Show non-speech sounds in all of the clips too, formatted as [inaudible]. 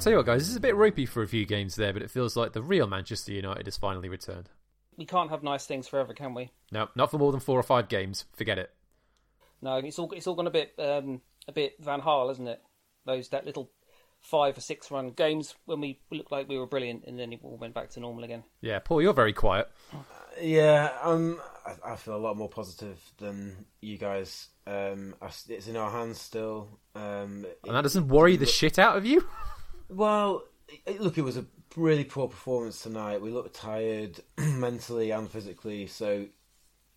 tell you what, guys, this is a bit ropey for a few games there, but it feels like the real Manchester United has finally returned. We can't have nice things forever, can we? No, not for more than four or five games. Forget it. No, it's all it's all gone a bit um, a bit Van Gaal, isn't it? Those that little five or six run games when we looked like we were brilliant, and then it all went back to normal again. Yeah, Paul, you're very quiet. Yeah, um, I, I feel a lot more positive than you guys. Um, I, it's in our hands still. Um, and that doesn't worry the shit out of you. [laughs] Well, look, it was a really poor performance tonight. We looked tired [clears throat] mentally and physically, so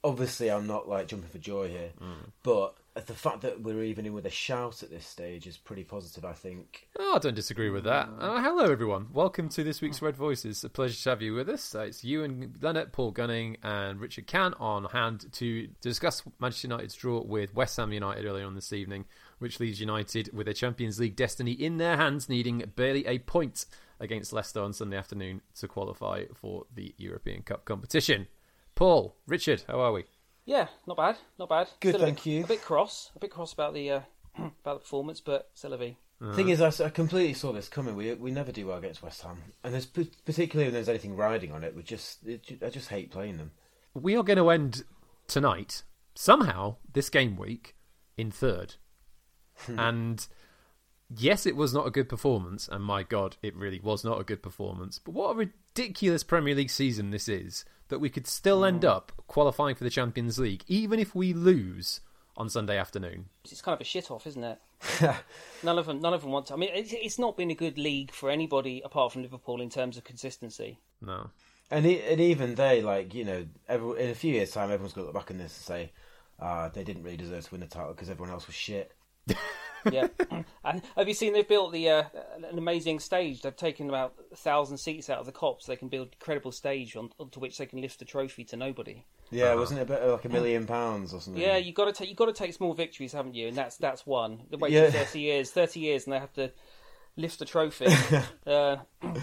obviously I'm not like jumping for joy here, mm. but the fact that we're even in with a shout at this stage is pretty positive, I think. Oh, I don't disagree with that. Uh, hello, everyone. Welcome to this week's Red Voices. A pleasure to have you with us. Uh, it's you and Leonard, Paul Gunning, and Richard Can on hand to discuss Manchester United's draw with West Ham United earlier on this evening, which leaves United with their Champions League destiny in their hands, needing barely a point against Leicester on Sunday afternoon to qualify for the European Cup competition. Paul, Richard, how are we? Yeah, not bad, not bad. Good, still thank bit, you. A bit cross, a bit cross about the uh, [clears throat] about the performance, but still a V. Uh-huh. Thing is, I, I, completely saw this coming. We we never do well against West Ham, and there's particularly when there's anything riding on it. We just it, I just hate playing them. We are going to end tonight somehow this game week in third, hmm. and yes, it was not a good performance, and my God, it really was not a good performance. But what a ridiculous Premier League season this is that we could still end mm. up qualifying for the Champions League, even if we lose on Sunday afternoon. It's kind of a shit off, isn't it? [laughs] none of them, none of them want to. I mean, it's, it's not been a good league for anybody apart from Liverpool in terms of consistency. No. And, and even they, like you know, every, in a few years' time, everyone's going to look back on this and say, uh, they didn't really deserve to win the title because everyone else was shit [laughs] yeah, [laughs] and have you seen they've built the uh, an amazing stage? They've taken about a thousand seats out of the Kop, so they can build a credible stage on, onto which they can lift the trophy to nobody. Yeah, uh-huh. wasn't it about like a million pounds or something? Yeah, you got to take you got to take small victories, haven't you? And that's that's one. They wait yeah. thirty years, thirty years, and they have to lift the trophy [laughs] uh,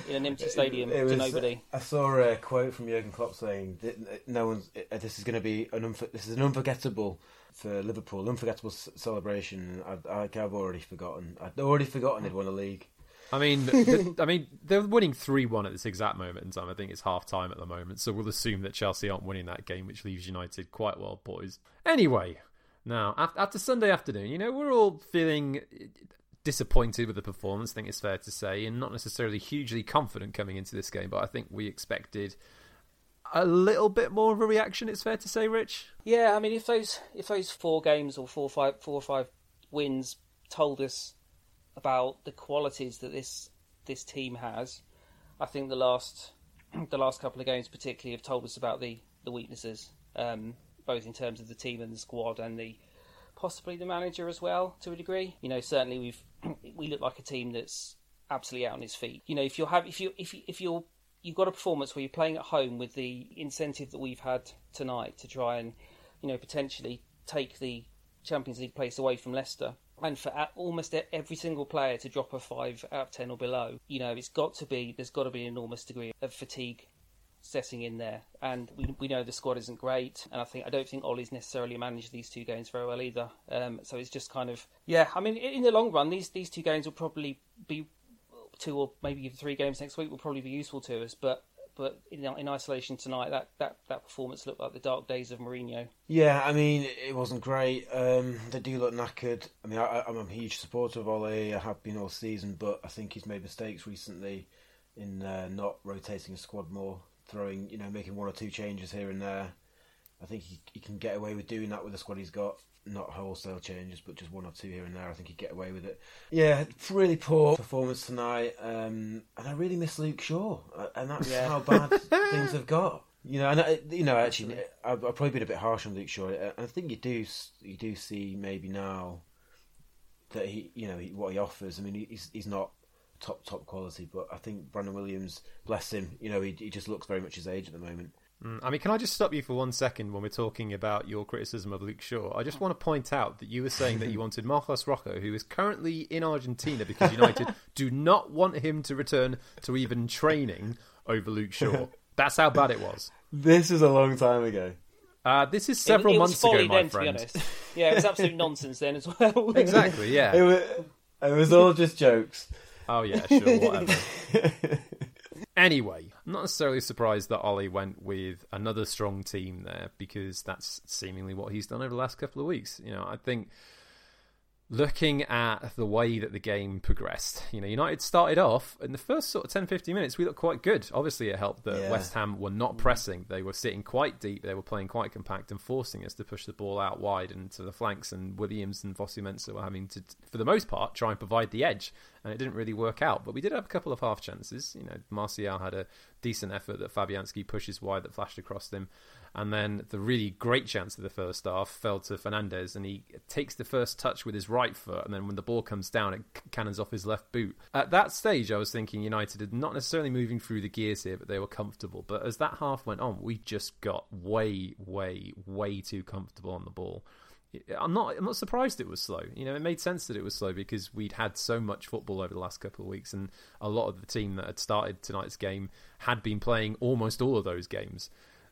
in an empty stadium it, it was, to nobody. I saw a quote from Jurgen Klopp saying that no one's. This is going to be an unfor- this is an unforgettable for Liverpool. Unforgettable celebration. I, have already forgotten. I'd already forgotten they'd won a league. I mean, the, I mean, they're winning three one at this exact moment in time. I think it's half time at the moment, so we'll assume that Chelsea aren't winning that game, which leaves United quite well poised. Anyway, now after Sunday afternoon, you know, we're all feeling disappointed with the performance. I think it's fair to say, and not necessarily hugely confident coming into this game, but I think we expected a little bit more of a reaction. It's fair to say, Rich. Yeah, I mean, if those if those four games or four five four or five wins told us about the qualities that this this team has, I think the last [clears throat] the last couple of games particularly have told us about the the weaknesses, um, both in terms of the team and the squad and the possibly the manager as well to a degree. You know, certainly we've [clears throat] we look like a team that's absolutely out on his feet. You know, if you're have if you if if you're you've got a performance where you're playing at home with the incentive that we've had tonight to try and, you know, potentially take the Champions League place away from Leicester. And for almost every single player to drop a five out of ten or below, you know, it's got to be there's got to be an enormous degree of fatigue setting in there. And we, we know the squad isn't great, and I think I don't think Ollie's necessarily managed these two games very well either. Um, so it's just kind of yeah. I mean, in the long run, these these two games will probably be two or maybe even three games next week will probably be useful to us. But but in, in isolation tonight, that, that, that performance looked like the dark days of Mourinho. Yeah, I mean, it wasn't great. Um, they do look knackered. I mean, I, am a huge supporter of Ollie. I have been all season, but I think he's made mistakes recently in uh, not rotating his squad more, throwing, you know, making one or two changes here and there. I think he, he can get away with doing that with the squad he's got not wholesale changes, but just one or two here and there. I think he'd get away with it. Yeah, really poor performance tonight, um, and I really miss Luke Shaw, uh, and that's yeah. how bad [laughs] things have got. You know, and I, you know, actually, I've, I've, probably been a bit harsh on Luke Shaw. Uh, I think you do, you do see maybe now that he, you know, what he offers. I mean, he's he's not top top quality, but I think Brandon Williams, bless him, you know, he, he just looks very much his age at the moment. Mm, I mean, can I just stop you for one second when we're talking about your criticism of Luke Shaw? I just want to point out that you were saying that you [laughs] wanted Marcos Rojo, who is currently in Argentina because United [laughs] do not want him to return to even training over Luke Shaw. [laughs] That's how bad it was. This is a long time ago. Uh, this is several it, it months ago, my then, friend. Yeah, it was absolute nonsense then as well. exactly. Yeah. It was, it was all just jokes. Oh yeah, sure, whatever. Anyway, I'm not necessarily surprised that Ollie went with another strong team there because that's seemingly what he's done over the last couple of weeks. You know, I think looking at the way that the game progressed, you know, United started off in the first sort of 10 15 minutes, we looked quite good. Obviously, it helped that Yeah. West Ham were not mm. pressing, they were sitting quite deep, they were playing quite compact and forcing us to push the ball out wide and to the flanks. And Williams and Fosu-Mensah were having to, for the most part, try and provide the edge. And it didn't really work out. But we did have a couple of half chances. You know, Martial had a decent effort that Fabianski pushes wide that flashed across him. And then the really great chance of the first half fell to Fernandes, and he takes the first touch with his right foot, and then when the ball comes down, it cannons off his left boot. At that stage, I was thinking United are not necessarily moving through the gears here, but they were comfortable. But as that half went on, we just got way, way, way too comfortable on the ball. I'm not. I'm not surprised it was slow. You know, it made sense that it was slow because we'd had so much football over the last couple of weeks, and a lot of the team that had started tonight's game had been playing almost all of those games.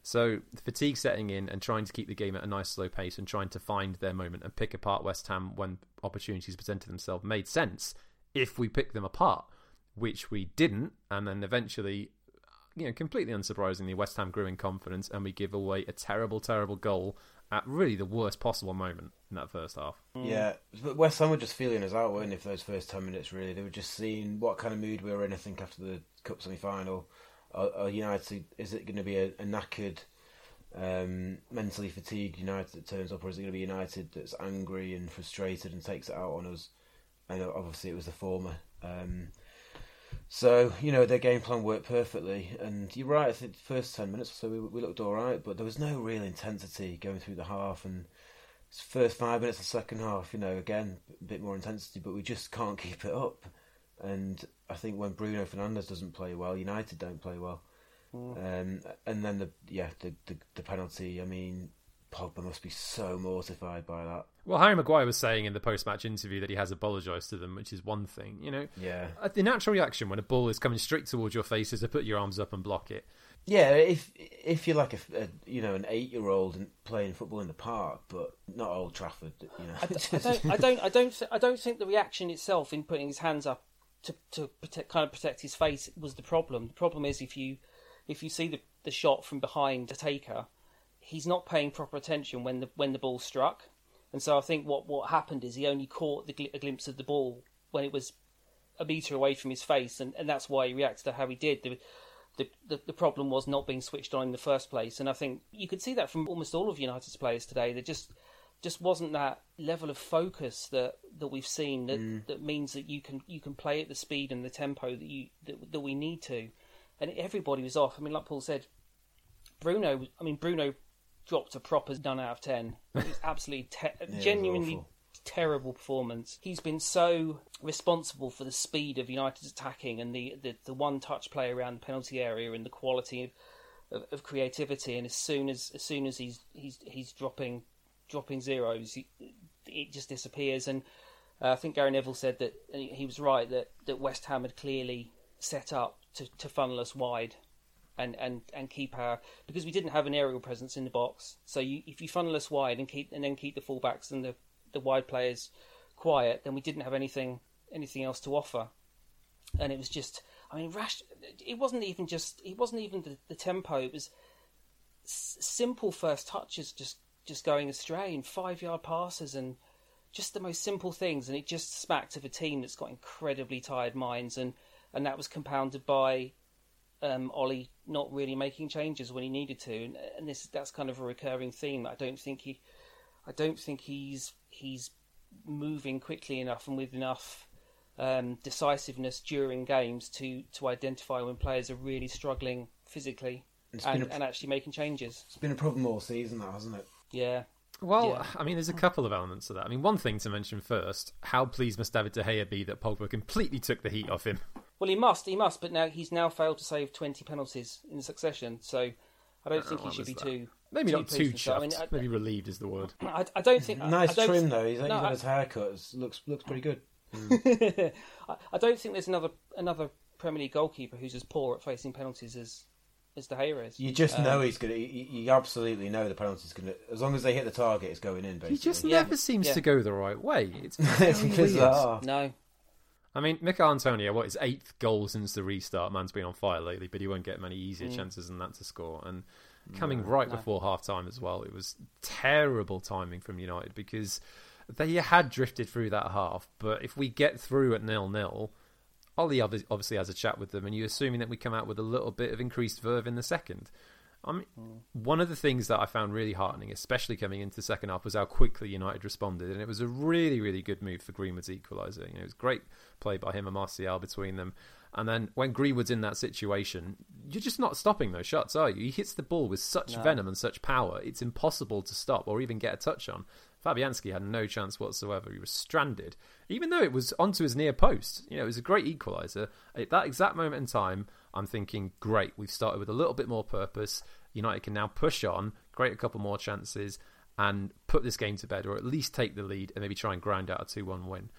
So fatigue setting in and trying to keep the game at a nice slow pace and trying to find their moment and pick apart West Ham when opportunities presented themselves made sense if we picked them apart, which we didn't, and then eventually, you know, completely unsurprisingly, West Ham grew in confidence and we give away a terrible, terrible goal at really the worst possible moment in that first half. Mm. Yeah, but West Ham were just feeling us out, weren't they, for those first 10 minutes, really? They were just seeing what kind of mood we were in, I think, after the Cup semi final. Are, are United, is it going to be a, a knackered, um, mentally fatigued United that turns up, or is it going to be United that's angry and frustrated and takes it out on us? And obviously, it was the former. Um, so, you know, their game plan worked perfectly. And you're right, I think the first 10 minutes or so we, we looked all right, but there was no real intensity going through the half. And first five minutes of the second half, you know, again, a bit more intensity, but we just can't keep it up. And I think when Bruno Fernandes doesn't play well, United don't play well. Um, and then the yeah the, the the penalty. I mean, Pogba must be so mortified by that. Well, Harry Maguire was saying in the post-match interview that he has apologised to them, which is one thing. You know, Yeah, Uh, the natural reaction when a ball is coming straight towards your face is to put your arms up and block it. yeah. If if you're like a, a you know an eight year old and playing football in the park, but not Old Trafford, you know. I, d- I don't, I don't, I don't, I don't think the reaction itself in putting his hands up to to protect, kind of protect his face was the problem. The problem is if you if you see the, the shot from behind the taker, he's not paying proper attention when the when the ball struck, and so I think what what happened is he only caught the a glimpse of the ball when it was a meter away from his face, and, and that's why he reacted how he did. The, the, the, the problem was not being switched on in the first place, and I think you could see that from almost all of United's players today. There just just wasn't that level of focus that, that we've seen that, mm. that means that you can you can play at the speed and the tempo that you that, that we need to, and everybody was off. I mean, like Paul said, Bruno. I mean, Bruno dropped a proper nine out of ten. It was absolutely te- [laughs] was genuinely awful. terrible performance. He's been so responsible for the speed of United's attacking and the, the, the one touch play around the penalty area and the quality of, of creativity. And as soon as as soon as he's he's he's dropping dropping zeros, it just disappears. And uh, I think Gary Neville said that he was right that, that West Ham had clearly set up to, to funnel us wide. And, and, and keep our because we didn't have an aerial presence in the box. So you, if you funnel us wide and keep and then keep the fullbacks and the, the wide players quiet, then we didn't have anything anything else to offer. And it was just, I mean, Rash. It wasn't even just. It wasn't even the, the tempo. It was s- simple first touches, just just going astray, and five yard passes, and just the most simple things. And it just smacked of a team that's got incredibly tired minds, and and that was compounded by um, Ollie not really making changes when he needed to, and, and this that's kind of a recurring theme. I don't think he, I don't think he's he's moving quickly enough and with enough um, decisiveness during games to to identify when players are really struggling physically and, a- and actually making changes. It's been a problem all season, that hasn't it? Yeah, Well, Yeah. I mean, there's a couple of elements to that. I mean, one thing to mention first: how pleased must David De Gea be that Pogba completely took the heat off him? well he must, he must, but now he's now failed to save twenty penalties in succession, so I don't think he should be that? too. Maybe too not too chuffed. I mean, I- Maybe relieved is the word. I, I don't think Nice I don't trim thi- though. He's, he's no, had I- his haircut. It looks looks pretty good. [laughs] I, I don't think there's another another Premier League goalkeeper who's as poor at facing penalties as as De Gea is. You just Um, know he's gonna. You, you absolutely know the penalty's gonna. As long as they hit the target, it's going in. Basically, He just Yeah, never seems yeah. to go the right way. It's [laughs] it's very because ah, No, I mean, Michail Antonio, what his eighth goal since the restart? Man's been on fire lately, but he won't get many easier mm. chances than that to score. And coming no, right no. before half time as well, it was terrible timing from United because they had drifted through that half. But if we get through at nil nil, Ollie obviously has a chat with them, and you're assuming that we come out with a little bit of increased verve in the second. I mean, mm. one of the things that I found really heartening, especially coming into the second half, was how quickly United responded, and it was a really, really good move for Greenwood's equaliser. You know, it was great play by him and Martial between them. And then when Greenwood's in that situation, you're just not stopping those shots, are you? He hits the ball with such no. venom and such power; it's impossible to stop or even get a touch on. Fabianski had no chance whatsoever. He was stranded, even though it was onto his near post. You know, it was a great equaliser. At that exact moment in time, I'm thinking, great, we've started with a little bit more purpose. United can now push on, create a couple more chances, and put this game to bed, or at least take the lead and maybe try and grind out a 2 1 win.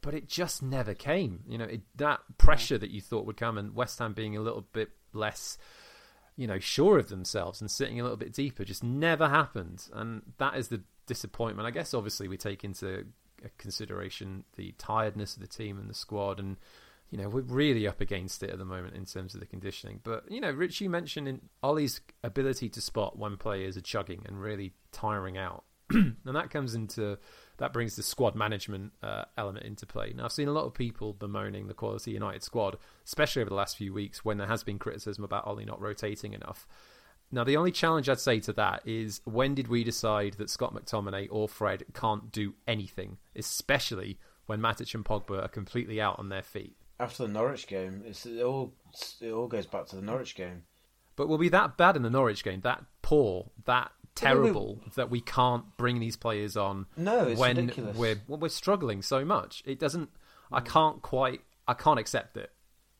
But it just never came. You know, it, that pressure that you thought would come, and West Ham being a little bit less, you know, sure of themselves and sitting a little bit deeper just never happened. And that is the disappointment. I guess obviously we take into consideration the tiredness of the team and the squad and you know, we're really up against it at the moment in terms of the conditioning. But, you know, Rich, you mentioned in Ollie's ability to spot when players are chugging and really tiring out. [clears throat] and that comes into, that brings the squad management uh, element into play. Now, I've seen a lot of people bemoaning the quality United squad, especially over the last few weeks when there has been criticism about Ollie not rotating enough. Now, the only challenge I'd say to that is when did we decide that Scott McTominay or Fred can't do anything, especially when Matic and Pogba are completely out on their feet? after the Norwich game, it's, it all it all goes back to the Norwich game. But we'll be that bad in the Norwich game, that poor, that terrible we, that we can't bring these players on. No, when ridiculous. we're when we're struggling so much. It doesn't. I can't quite. I can't accept it.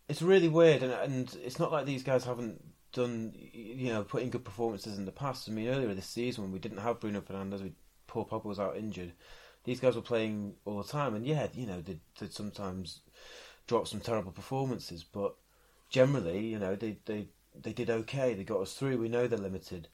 It's really weird, and, and it's not like these guys haven't done, you know, put in good performances in the past. I mean, earlier this season when we didn't have Bruno Fernandes, we poor Pogba was out injured. These guys were playing all the time, and yeah, you know, they they sometimes drop some terrible performances, but generally, you know, they they they did okay. They got us through. We know they're limited,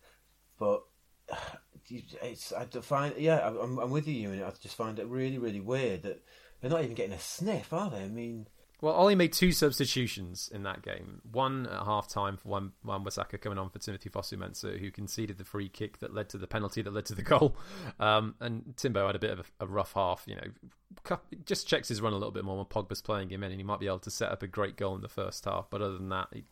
but [sighs] it's I find yeah, I'm I'm with you, and I just find it really really weird that they're not even getting a sniff, are they? I mean. Well, Ollie made two substitutions in that game. One at half time for one Wan Bissaka coming on for Timothy Fosu-Mensah, who conceded the free kick that led to the penalty that led to the [laughs] goal. Um, and Timbo had a bit of a, a, rough half. You know, just checks his run a little bit more when Pogba's playing him in, and he might be able to set up a great goal in the first half. But other than that, he,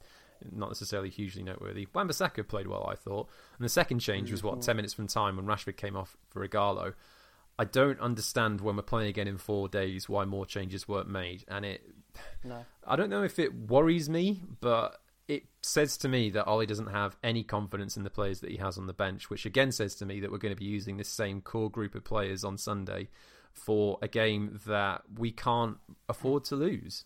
not necessarily hugely noteworthy. Wan Bissaka played well, I thought. And the second change was what ten minutes from time when Rashford came off for Ighalo. I don't understand when we're playing again in four days why more changes weren't made, and it no. I don't know if it worries me, but it says to me that Ollie doesn't have any confidence in the players that he has on the bench, which again says to me that we're going to be using this same core group of players on Sunday for a game that we can't afford to lose.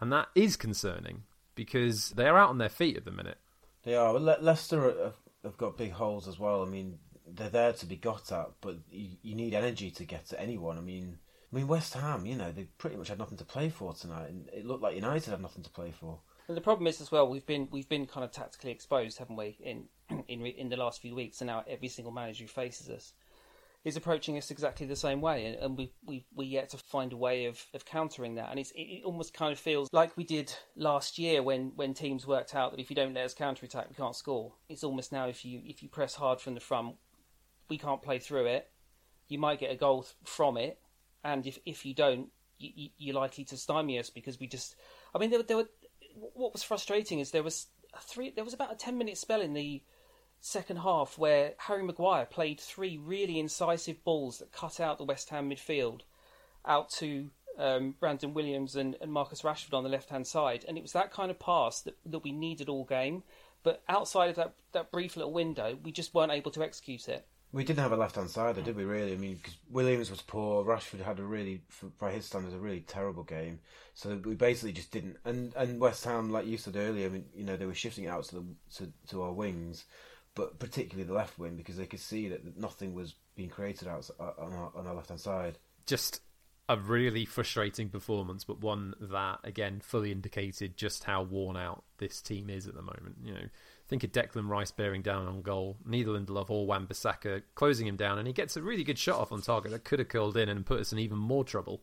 And that is concerning because they are out on their feet at the minute. They are. Le- Leicester have got big holes as well. I mean, they're there to be got at, but you, you need energy to get at anyone. I mean, I mean, West Ham, you know, they pretty much had nothing to play for tonight, and it looked like United had nothing to play for. And the problem is as well, we've been we've been kind of tactically exposed, haven't we, in [clears throat] in in the last few weeks, and now every single manager who faces us is approaching us exactly the same way, and, and we we we yet to find a way of, of countering that, and it's, it almost kind of feels like we did last year when, when teams worked out that if you don't let us counter attack, we can't score. It's almost now if you if you press hard from the front, we can't play through it. You might get a goal from it, and if if you don't, you, you're likely to stymie us because we just. I mean, there, there were. What was frustrating is there was three. There was about a ten minute spell in the second half where Harry Maguire played three really incisive balls that cut out the West Ham midfield out to um, Brandon Williams and, and, Marcus Rashford on the left hand side, and it was that kind of pass that, that we needed all game. But outside of that, that brief little window, we just weren't able to execute it. We didn't have a left-hand sider, did we? Really? I mean, because Williams was poor. Rashford had a really, by his standards, a really terrible game. So we basically just didn't. And and West Ham, like you said earlier, I mean, you know, they were shifting out to the to, to our wings, but particularly the left wing because they could see that nothing was being created out uh, on our, on our left-hand side. Just a really frustrating performance, but one that again fully indicated just how worn out this team is at the moment. You know think of Declan Rice bearing down on goal, neither Lindelof or Wan Bissaka closing him down, and he gets a really good shot off on target that could have curled in and put us in even more trouble.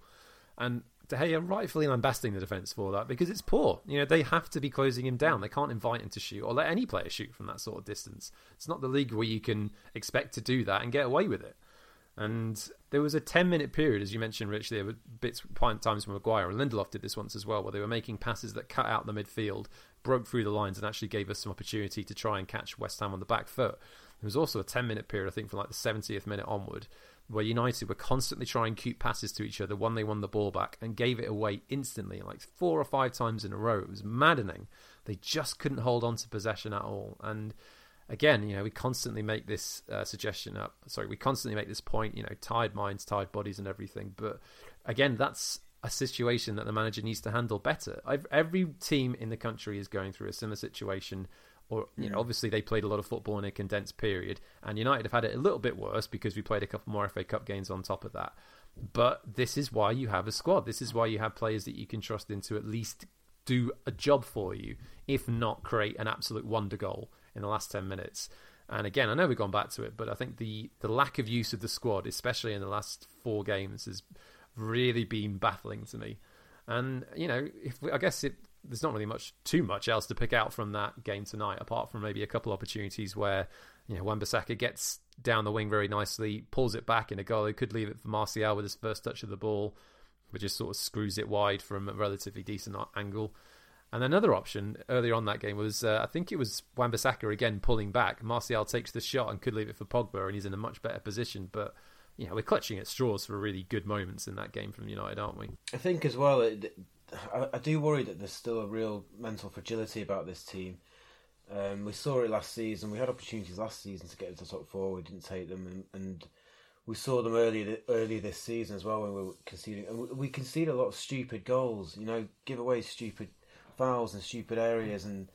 And De Gea rightfully lambasting the defence for that because it's poor. You know, they have to be closing him down. They can't invite him to shoot or let any player shoot from that sort of distance. It's not the league where you can expect to do that and get away with it. And there was a 10 minute period, as you mentioned, Rich, there were bits, times from Maguire and Lindelof did this once as well, where they were making passes that cut out the midfield, broke through the lines, and actually gave us some opportunity to try and catch West Ham on the back foot. There was also a 10 minute period, I think, from like the 70th minute onward, where United were constantly trying cute passes to each other when they won the ball back and gave it away instantly, like four or five times in a row. It was maddening. They just couldn't hold on to possession at all. And again, you know, we constantly make this uh, suggestion up. Sorry, we constantly make this point. You know, tired minds, tired bodies, and everything. But again, that's a situation that the manager needs to handle better. I've, every team in the country is going through a similar situation. Or you know, obviously they played a lot of football in a condensed period, and United have had it a little bit worse because we played a couple more FA Cup games on top of that. But this is why you have a squad. This is why you have players that you can trust in to at least do a job for you, if not create an absolute wonder goal in the last 10 minutes. And again, I know we've gone back to it, but I think the, the lack of use of the squad, especially in the last four games, has really been baffling to me. And, you know, if we, I guess it, there's not really much too much else to pick out from that game tonight, apart from maybe a couple of opportunities where, you know, Wan-Bissaka gets down the wing very nicely, pulls it back in a goal. He could leave it for Martial with his first touch of the ball, but just sort of screws it wide from a relatively decent angle. And another option earlier on that game was, uh, I think it was Wan-Bissaka again pulling back. Martial takes the shot and could leave it for Pogba, and he's in a much better position. But you know, we're clutching at straws for really good moments in that game from United, aren't we? I think as well. It, I, I, do worry that there's still a real mental fragility about this team. Um, we saw it last season. We had opportunities last season to get into the top four. We didn't take them, and, and we saw them earlier early this season as well when we were conceding. And we, we conceded a lot of stupid goals. You know, give away stupid fouls and stupid areas, and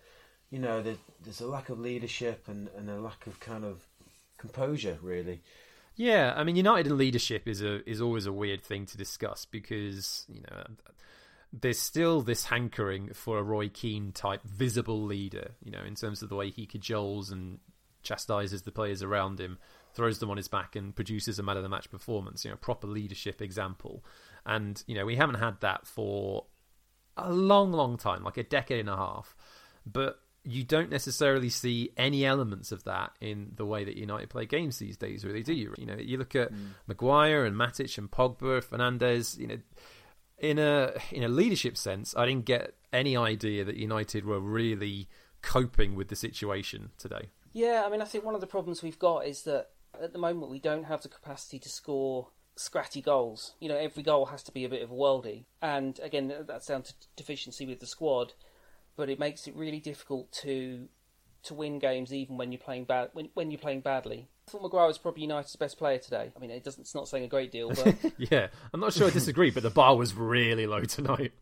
you know there, there's a lack of leadership and, and a lack of kind of composure, really. Yeah, I mean, United and leadership is a is always a weird thing to discuss because you know there's still this hankering for a Roy Keane type visible leader, you know, in terms of the way he cajoles and chastises the players around him, throws them on his back, and produces a man of the match performance. You know, proper leadership example. And you know, we haven't had that for a long, long time, like a decade and a half. But you don't necessarily see any elements of that in the way that United play games these days, really, do you? You know, you look at mm. Maguire and Matic and Pogba, Fernandes. You know, in a in a leadership sense, I didn't get any idea that United were really coping with the situation today. Yeah, I mean, I think one of the problems we've got is that at the moment we don't have the capacity to score scratty goals. You know, every goal has to be a bit of a worldie, and again, that's down to deficiency with the squad. But it makes it really difficult to to win games, even when you're playing bad. When, when you're playing badly, I thought Maguire was probably United's best player today. I mean, it doesn't. It's not saying a great deal, but [laughs] yeah, I'm not sure I disagree. but the bar was really low tonight.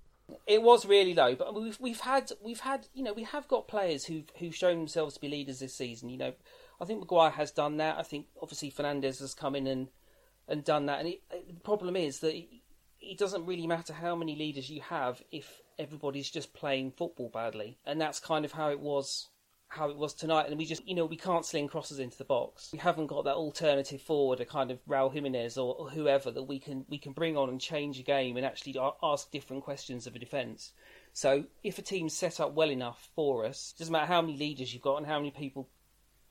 It was really low, but we've we've had we've had you know we have got players who've who've shown themselves to be leaders this season. You know, I think Maguire has done that. I think obviously Fernandes has come in and and done that. And it, the problem is that it, it doesn't really matter how many leaders you have if everybody's just playing football badly, and that's kind of how it was how it was tonight, and we just, you know, we can't sling crosses into the box. We haven't got that alternative forward, a kind of Raul Jimenez or, or, whoever that we can we can bring on and change a game and actually ask different questions of a defence. So if a team's set up well enough for us, doesn't matter how many leaders you've got and how many people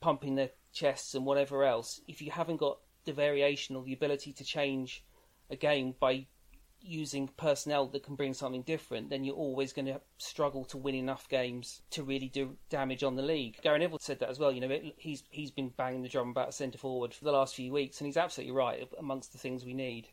pumping their chests and whatever else. If you haven't got the variation or the ability to change a game by using personnel that can bring something different, then you're always going to struggle to win enough games to really do damage on the league. Gary Neville said that as well. You know, he's he's been banging the drum about centre forward for the last few weeks, and he's absolutely right. Amongst the things we need,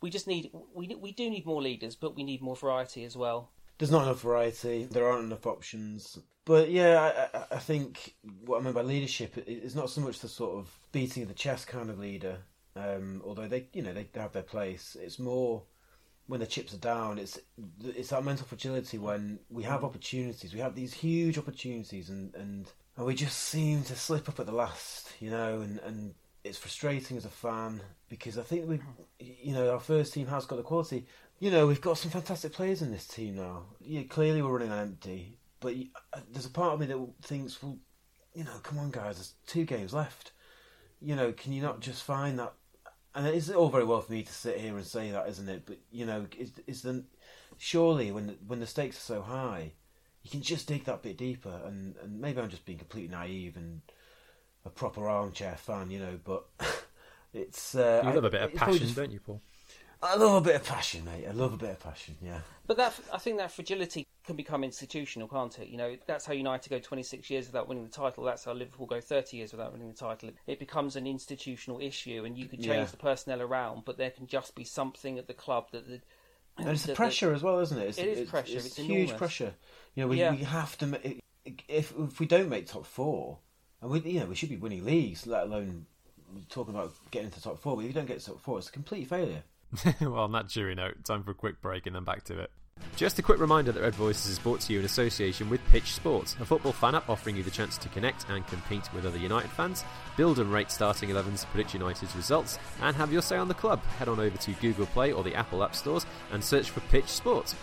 we just need we we do need more leaders, but we need more variety as well. There's not enough variety. There aren't enough options. But yeah, I, I think what I mean by leadership is not so much the sort of beating of the chest kind of leader. Um, although they, you know, they have their place. It's more when the chips are down. It's it's that mental fragility when we have opportunities. We have these huge opportunities, and and, and we just seem to slip up at the last. You know, and and it's frustrating as a fan because I think we, you know, our first team has got the quality. You know, we've got some fantastic players in this team now. Yeah, clearly we're running on empty but uh, there's a part of me that thinks, well, you know, come on, guys, there's two games left. You know, can you not just find that and it's all very well for me to sit here and say that, isn't it? But you know, is is the surely when the, when the stakes are so high, you can just dig that bit deeper. And, and maybe I'm just being completely naive and a proper armchair fan, you know. But [laughs] it's uh, you love I- a bit of passion, just- don't you, Paul? I love a bit of passion, mate. I love a bit of passion. Yeah. But that I think that fragility can become institutional, can't it? You know, that's how United go 26 years without winning the title. That's how Liverpool go 30 years without winning the title. It becomes an institutional issue, and you can change Yeah. the personnel around, but there can just be something at the club that the And it's the that- pressure as well, isn't it? It's, It is it's, pressure, It's, it's huge enormous. pressure. You know, we, Yeah. we have to. ma- If if we don't make top four, and we you know we should be winning leagues, let alone talking about getting into top four. But if you don't get to top four, it's a complete failure. [laughs] well, on that cheery note, time for a quick break and then back to it. Just a quick reminder that Red Voices is brought to you in association with Pitch Sports, a football fan app offering you the chance to connect and compete with other United fans, build and rate starting 11s, predict United's results, and have your say on the club. Head on over to Google Play or the Apple App Stores and search for Pitch Sports.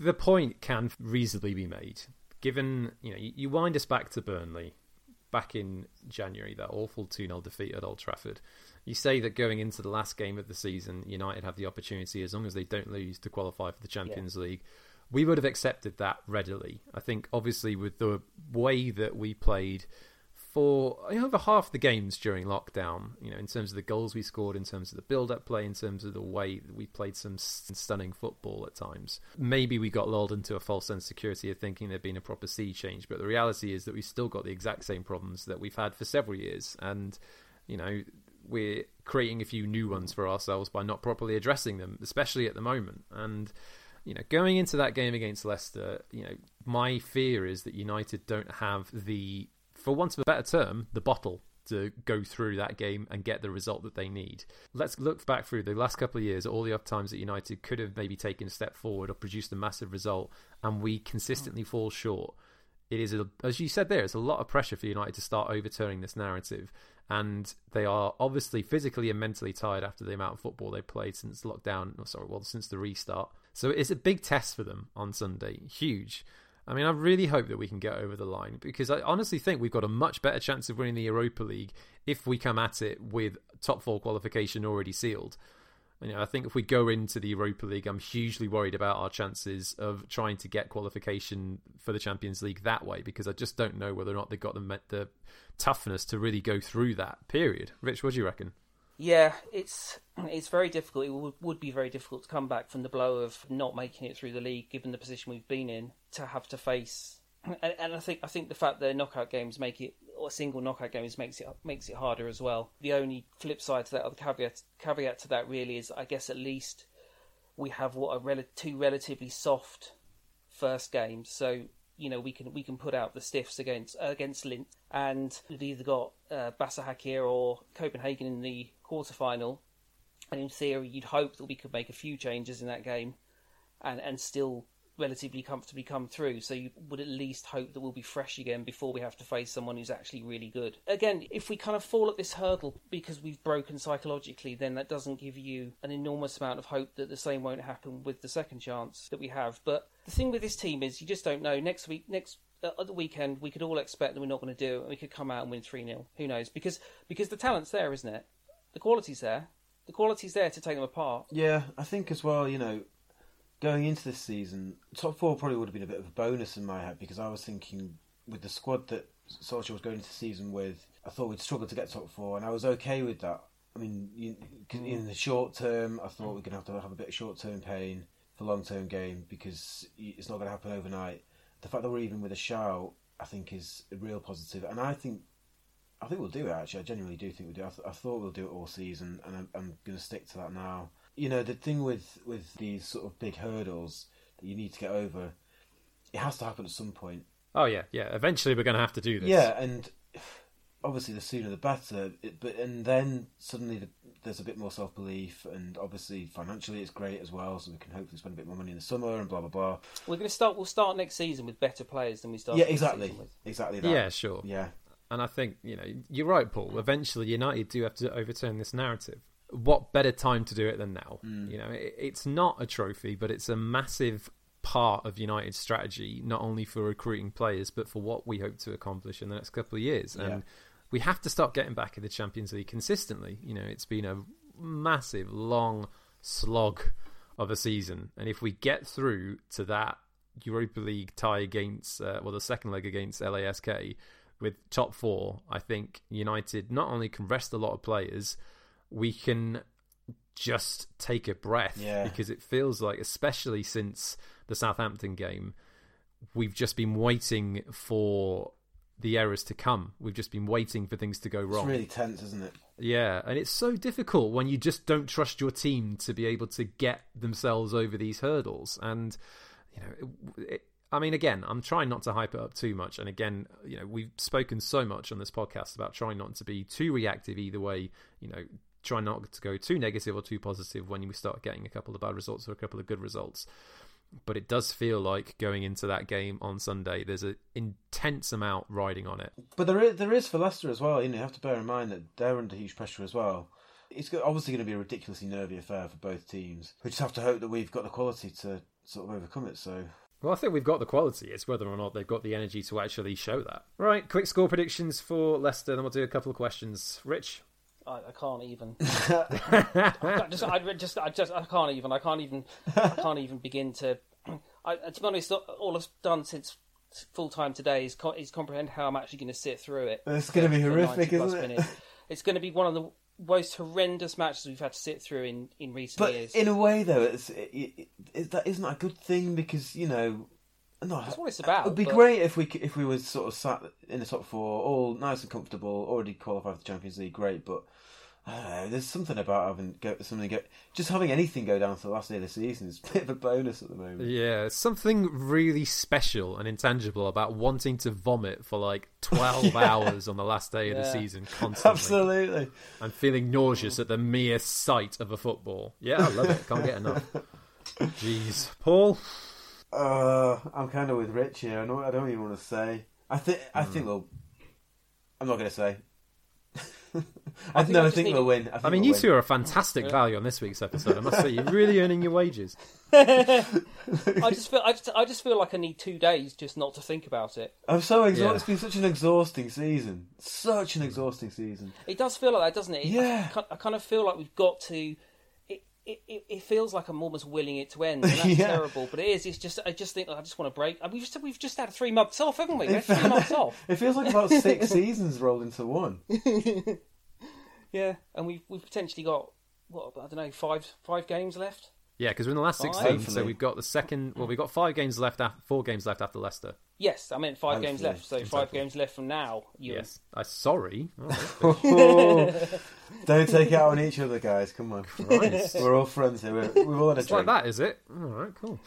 The point can reasonably be made, given you know you, wind us back to Burnley back in January, that awful 2 0 defeat at Old Trafford. You say that going into the last game of the season, United have the opportunity, as long as they don't lose, to qualify for the Champions League. We would have accepted that readily. I think, obviously, with the way that we played for over half the games during lockdown, you know, in terms of the goals we scored, in terms of the build-up play, in terms of the way that we played some stunning football at times. Maybe we got lulled into a false sense of security of thinking there'd been a proper sea change, but the reality is that we've still got the exact same problems that we've had for several years, and you know, we're creating a few new ones for ourselves by not properly addressing them, especially at the moment. And you know, going into that game against Leicester, you know, my fear is that United don't have the, for want of a better term, the bottle to go through that game and get the result that they need. Let's look back through the last couple of years, all the times that United could have maybe taken a step forward or produced a massive result, and we consistently fall short. It is, a, as you said there, it's a lot of pressure for United to start overturning this narrative. And they are obviously physically and mentally tired after the amount of football they played since lockdown. Oh, sorry, well, since the restart. So it's a big test for them on Sunday. Huge. I mean, I really hope that we can get over the line because I honestly think we've got a much better chance of winning the Europa League if we come at it with top four qualification already sealed. You know, I think if we go into the Europa League, I'm hugely worried about our chances of trying to get qualification for the Champions League that way because I just don't know whether or not they've got the, the toughness to really go through that period. Rich, what do you reckon? Yeah, it's it's very difficult. It would, would be very difficult to come back from the blow of not making it through the league, given the position we've been in, to have to face. And, and I think I think the fact that knockout games make it or single knockout games makes it makes it harder as well. The only flip side to that, or the caveat caveat to that, really is I guess at least we have what are rel- two relatively soft first games, so you know we can we can put out the stiffs against uh, against Linz, and we've either got uh, Basaksehir or Copenhagen in the quarterfinal, and in theory you'd hope that we could make a few changes in that game, and and still relatively comfortably come through. So you would at least hope that we'll be fresh again before we have to face someone who's actually really good. Again, if we kind of fall at this hurdle because we've broken psychologically, then that doesn't give you an enormous amount of hope that the same won't happen with the second chance that we have. But the thing with this team is you just don't know. Next week, next uh, at the weekend, we could all expect that we're not going to do it, and we could come out and win three 0 Who knows? Because because the talent's there, isn't it? The quality's there. The quality's there to take them apart. Yeah, I think as well. You know, going into this season, top four probably would have been a bit of a bonus in my head because I was thinking with the squad that Solskjaer was going into the season with, I thought we'd struggle to get top four, and I was okay with that. I mean, you, in the short term, I thought we're going to have to have a bit of short term pain for long term gain because it's not going to happen overnight. The fact that we're even with a shout, I think, is a real positive, and I think. I think we'll do it. Actually, I genuinely do think we'll do. It. I, th- I thought we'll do it all season, and I'm, I'm going to stick to that now you know the thing with with these sort of big hurdles that you need to get over it has to happen at some point Oh yeah, yeah. Eventually, we're going to have to do this. yeah and obviously the sooner the better it, but and then suddenly the, there's a bit more self-belief and obviously financially it's great as well so we can hopefully spend a bit more money in the summer and blah blah blah We're going to start. We'll start next season with better players than we started. yeah this exactly season with. exactly that yeah, sure. yeah And I think, you know, you're right, Paul. Eventually, United do have to overturn this narrative. What better time to do it than now? Mm. You know, it, it's not a trophy, but it's a massive part of United's strategy, not only for recruiting players, but for what we hope to accomplish in the next couple of years. Yeah. And we have to start getting back in the Champions League consistently. You know, it's been a massive, long slog of a season, and if we get through to that Europa League tie against, uh, well, the second leg against LASK with top four, I think United not only can rest a lot of players, we can just take a breath Yeah. because it feels like, especially since the Southampton game, we've just been waiting for the errors to come. We've just been waiting for things to go wrong. It's really tense, isn't it? Yeah, and it's so difficult when you just don't trust your team to be able to get themselves over these hurdles. And you know, it, it, I mean, again, I'm trying not to hype it up too much. And again, you know, we've spoken so much on this podcast about trying not to be too reactive either way. You know, try not to go too negative or too positive when we start getting a couple of bad results or a couple of good results. But it does feel like going into that game on Sunday, there's an intense amount riding on it. But there is, there is for Leicester as well. You know, you have to bear in mind that they're under huge pressure as well. It's obviously going to be a ridiculously nervy affair for both teams. We just have to hope that we've got the quality to sort of overcome it. So Well, I think we've got the quality. It's whether or not they've got the energy to actually show that. Right, quick score predictions for Leicester, then we'll do a couple of questions. Rich? I, I can't even. [laughs] I just, I just, I just, I can't even. I can't even. I can't even begin to. I, to be honest, all I've done since full time today is, co- is comprehend how I'm actually going to sit through it. it's going to be horrific, isn't it? minutes. It's going to be one of the most horrendous matches we've had to sit through in, in recent But years. in a way, though, it's it, it, it, that isn't a good thing because you know. No, That's what it's uh, about, It would be but- great if we if we were sort of sat in the top four, all nice and comfortable, already qualified for the Champions League. Great, but I don't know. There's something about having go, something go, just having anything go down to the last day of the season is a bit of a bonus at the moment. Yeah, something really special and intangible about wanting to vomit for like 12 [laughs] hours on the last day of the season constantly. Absolutely. And feeling nauseous at the mere sight of a football. Yeah, I love it. Can't get enough. [laughs] Jeez. Paul? Uh, I'm kind of with Rich here. I don't, I don't even want to say. I think. I Hmm. think we'll. I'm not going to say. [laughs] I I, think no, I I think need- we'll win. I, think I mean, you win. two are a fantastic value on this week's episode. I must say, you're really [laughs] earning your wages. [laughs] I just feel, I just, I just feel like I need two days just not to think about it. I'm so exhausted. Yeah. It's been such an exhausting season. Such an exhausting season. It does feel like that, doesn't it? It- Yeah. I, I kind of feel like we've got to. It, it, it, it feels like I'm almost willing it to end. [laughs] And that's Yeah. terrible, but it is. It's just I just think I just want to break. And we've just we've just had three months off, haven't we? Had three months off. [laughs] It feels like about six [laughs] seasons rolled into one. Yeah, and we've we've potentially got what I don't know five five games left. Yeah, because we're in the last Fine. 16, so we've got the second. Well, we've got five games left. After, four games left after Leicester. Yes, I meant five games left. So five Exactly. games left from now. You Yes. I sorry. Oh, [laughs] [laughs] don't take it out on each other, guys. Come on. Christ. We're all friends here. We're, we've all had a It's like drink. that, is it? All right, cool.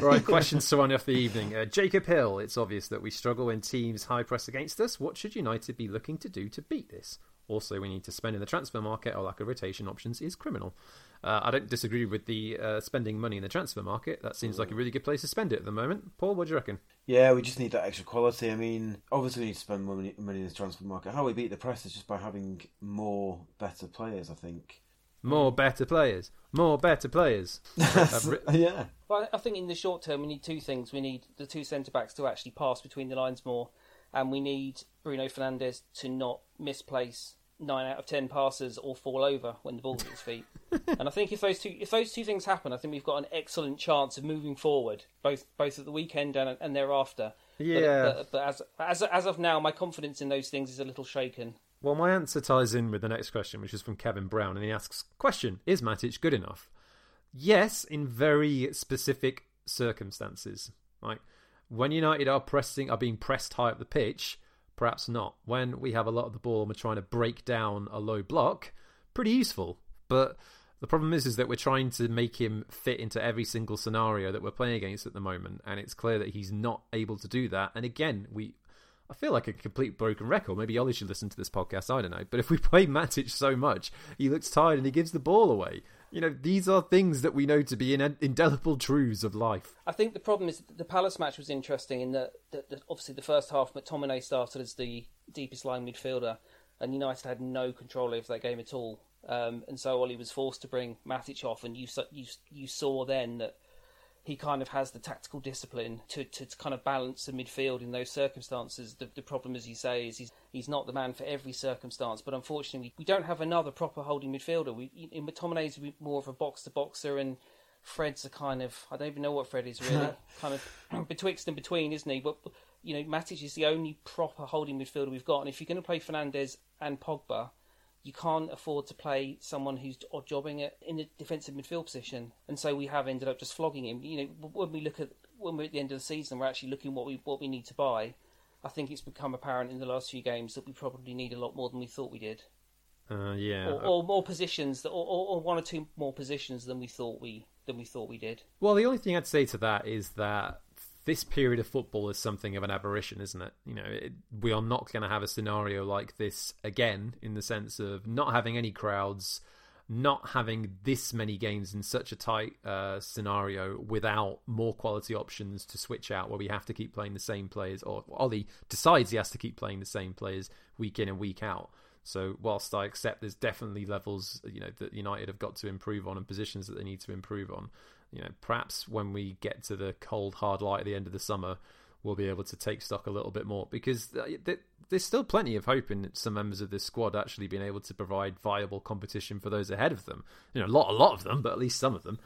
Right, questions to run off the evening. Uh, Jacob Hill. It's obvious that we struggle when teams high press against us. What should United be looking to do to beat this? Also, we need to spend in the transfer market. Our lack of rotation options is criminal. Uh, I don't disagree with the uh, spending money in the transfer market. That seems like a really good place to spend it at the moment. Paul, what do you reckon? Yeah, we just need that extra quality. I mean, obviously we need to spend money, money in the transfer market. How we beat the press is just by having more better players. I think. More better players. More better players. [laughs] Yeah. Well, I think in the short term we need two things. We need the two centre backs to actually pass between the lines more, and we need Bruno Fernandes to not misplace nine out of ten passes all fall over when the ball's at his feet. [laughs] and I think if those two if those two things happen, I think we've got an excellent chance of moving forward, both both at the weekend and, and thereafter. But- Yeah. But, but, as as as of now, my confidence in those things is a little shaken. Well, my answer ties in with the next question, which is from Kevin Brown, and he asks, "Question: Is Matic good enough?" Yes, in very specific circumstances. Like when United are pressing, are being pressed high up the pitch, perhaps not. When we have a lot of the ball and we're trying to break down a low block, pretty useful. But the problem is, is that we're trying to make him fit into every single scenario that we're playing against at the moment, and it's clear that he's not able to do that. And again, we I feel like a complete broken record. Maybe Ollie should listen to this podcast. I don't know. But if we [laughs] play Matic so much, he looks tired and he gives the ball away. You know, these are things that we know to be in- indelible truths of life. I think the problem is the Palace match was interesting in that, that, that obviously the first half, McTominay started as the deepest line midfielder, and United had no control over that game at all. Um, and so Ollie was forced to bring Matic off, and you you you saw then that he kind of has the tactical discipline to, to, to kind of balance the midfield in those circumstances. The, the problem, as you say, is he's he's not the man for every circumstance. But unfortunately, we, we don't have another proper holding midfielder. We in McTominay's more of a box to boxer, and Fred's a kind of I don't even know what Fred is really, [laughs] kind of betwixt and between, isn't he? But you know, Matic is the only proper holding midfielder we've got, and if you're going to play Fernandes and Pogba you can't afford to play someone who's odd jobbing it in a defensive midfield position, and so we have ended up just flogging him. You know, when we look at when we're at the end of the season, we're actually looking what we what we need to buy. I think it's become apparent in the last few games that we probably need a lot more than we thought we did. Uh, yeah, or, or, more positions, or, or, one or two more positions than we thought we than we thought we did. Well, the only thing I'd say to that is that this period of football is something of an aberration, isn't it? You know, it, we are not going to have a scenario like this again in the sense of not having any crowds, not having this many games in such a tight uh, scenario without more quality options to switch out where we have to keep playing the same players, or Ollie decides he has to keep playing the same players week in and week out. So whilst I accept there's definitely levels you know that United have got to improve on and positions that they need to improve on, you know, perhaps when we get to the cold hard light at the end of the summer, we'll be able to take stock a little bit more because there's still plenty of hope in some members of this squad actually being able to provide viable competition for those ahead of them. You know, a lot, a lot of them, but at least some of them.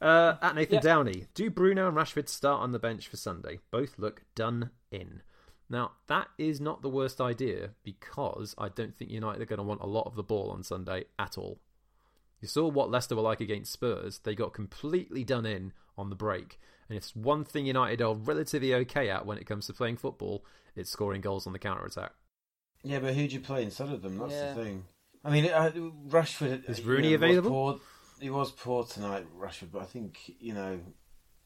Uh, at Nathan yeah. Downey, do Bruno and Rashford start on the bench for Sunday? Both look done in. Now, that is not the worst idea because I don't think United are going to want a lot of the ball on Sunday at all. You saw what Leicester were like against Spurs. They got completely done in on the break. And it's one thing United are relatively okay at when it comes to playing football, it's scoring goals on the counter attack. Yeah, but who do you play instead of them? That's yeah. the thing. I mean, uh, Rashford is Rooney you know, available. Was poor, he was poor tonight, Rashford, but I think you know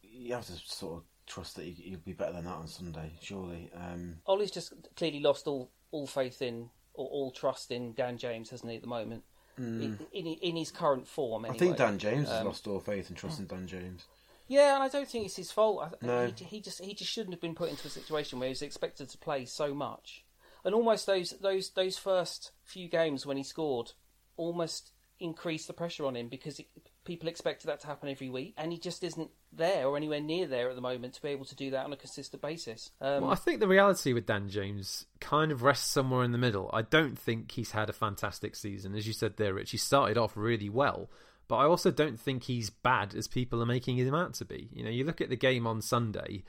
you have to sort of trust that he'll be better than that on Sunday, surely. Um, Ollie's just clearly lost all all faith in or all trust in Dan James, hasn't he, at the moment? Mm. in, in, his current form. Anyway. I think Dan James um, has lost all faith and trust in Dan James. Yeah, and I don't think it's his fault. No. He, he, just he just shouldn't have been put into a situation where he was expected to play so much, and almost those those those first few games when he scored almost increased the pressure on him because it, people expected that to happen every week, and he just isn't there or anywhere near there at the moment to be able to do that on a consistent basis. Um, well, I think the reality with Dan James kind of rests somewhere in the middle. I don't think he's had a fantastic season, as you said there, Rich. He started off really well. But I also don't think he's bad as people are making him out to be. You know, you look at the game on Sunday,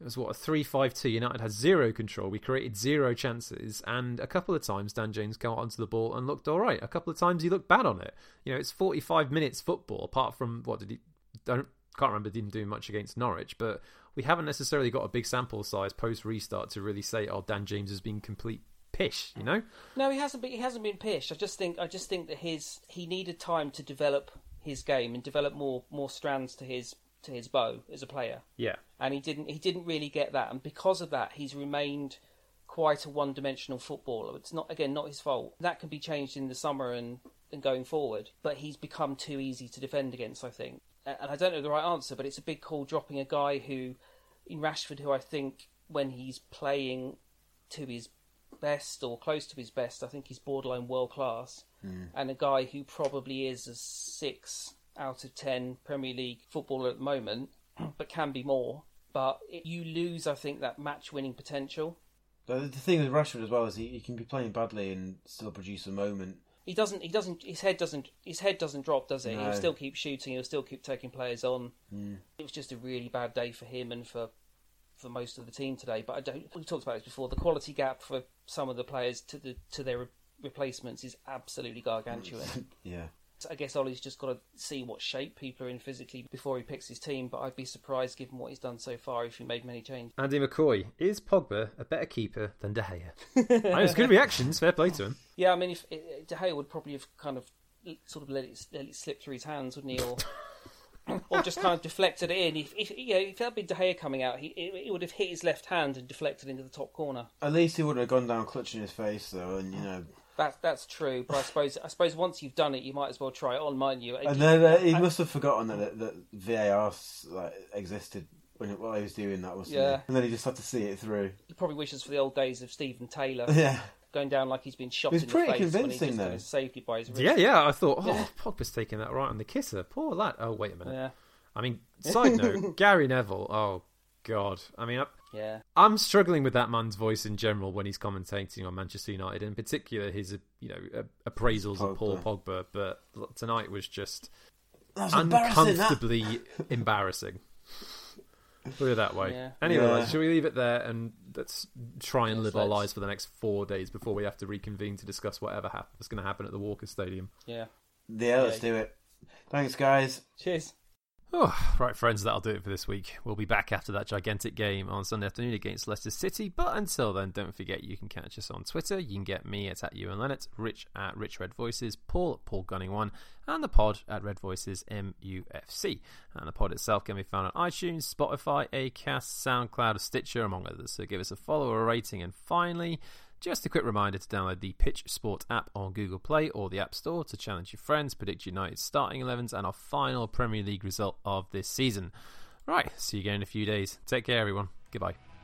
it was what a three-five-two. United had zero control. We created zero chances, and a couple of times Dan James got onto the ball and looked all right. A couple of times he looked bad on it. You know, it's forty-five minutes football. Apart from what did he? Don't can't remember didn't do much against Norwich, but we haven't necessarily got a big sample size post restart to really say, oh, Dan James has been complete pish. You know? No, he hasn't. Been, he hasn't been pish. I just think I just think that his he needed time to develop his game and develop more more strands to his to his bow as a player. Yeah. And he didn't he didn't really get that and because of that he's remained quite a one-dimensional footballer. It's not again not his fault. That can be changed in the summer and and going forward, but he's become too easy to defend against, I think. And I don't know the right answer, but it's a big call dropping a guy who in Rashford who I think when he's playing to his best or close to his best, I think he's borderline world class. Mm. And a guy who probably is a 6 out of 10 Premier League footballer at the moment, [clears throat] but can be more. But it, you lose, I think, that match winning potential. The thing with Rashford as well is he, he can be playing badly and still produce a moment. He doesn't. He doesn't. His head doesn't. His head doesn't drop, does it? No. He'll still keep shooting. He'll still keep taking players on. Mm. It was just a really bad day for him and for for most of the team today. But I don't. We talked about this before. The quality gap for some of the players to the to their replacements is absolutely gargantuan. [laughs] yeah. I guess Ollie's just got to see what shape people are in physically before he picks his team, but I'd be surprised given what he's done so far if he made many changes. Andy McCoy, is Pogba a better keeper than De Gea? [laughs] I was good reactions, fair play to him. Yeah, I mean, if De Gea would probably have kind of sort of let it, let it slip through his hands, wouldn't he? Or [laughs] or just kind of deflected it in. If, if you know, if that had been De Gea coming out, he it, would have hit his left hand and deflected into the top corner. At least he wouldn't have gone down clutching his face though, and you know that's that's true, but I suppose I suppose once you've done it, you might as well try it on, mind you. And then uh, he must have forgotten that that VAR like, existed when while he was doing that, wasn't yeah. he? And then he just had to see it through. He probably wishes for the old days of Steven Taylor. [laughs] Yeah. Going down like he's been shot in the face convincing, when he just saved it by his wrist. Yeah, yeah. I thought, oh, yeah. Pogba's taking that right on the kisser. Poor lad. Oh, wait a minute. Yeah. I mean, side note, [laughs] Gary Neville. Oh God. I mean, I, Yeah. I'm struggling with that man's voice in general when he's commentating on Manchester United, in particular his uh, you know appraisals of Paul Pogba. But tonight was just That's embarrassing. That. uncomfortably [laughs] embarrassing. Put it that way. Yeah. Anyway, Yeah. shall we leave it there and let's try and Yes, live our let's. lives for the next four days before we have to reconvene to discuss whatever hap- what's going to happen at the Walker Stadium. Yeah. Yeah, let's do it. Thanks, guys. Cheers. Oh, right, friends, that'll do it for this week. We'll be back after that gigantic game on Sunday afternoon against Leicester City. But until then, don't forget you can catch us on Twitter. You can get me at, at Ewan Leonard, Rich at Rich Red Voices, Paul at Paul Gunning One, and the pod at Red Voices MUFC. And the pod itself can be found on iTunes, Spotify, Acast, SoundCloud, Stitcher, among others. So give us a follow or a rating. And finally, just a quick reminder to download the Pitch Sport app on Google Play or the App Store to challenge your friends, predict United's starting 11s, and our final Premier League result of this season. Right, see you again in a few days. Take care, everyone. Goodbye.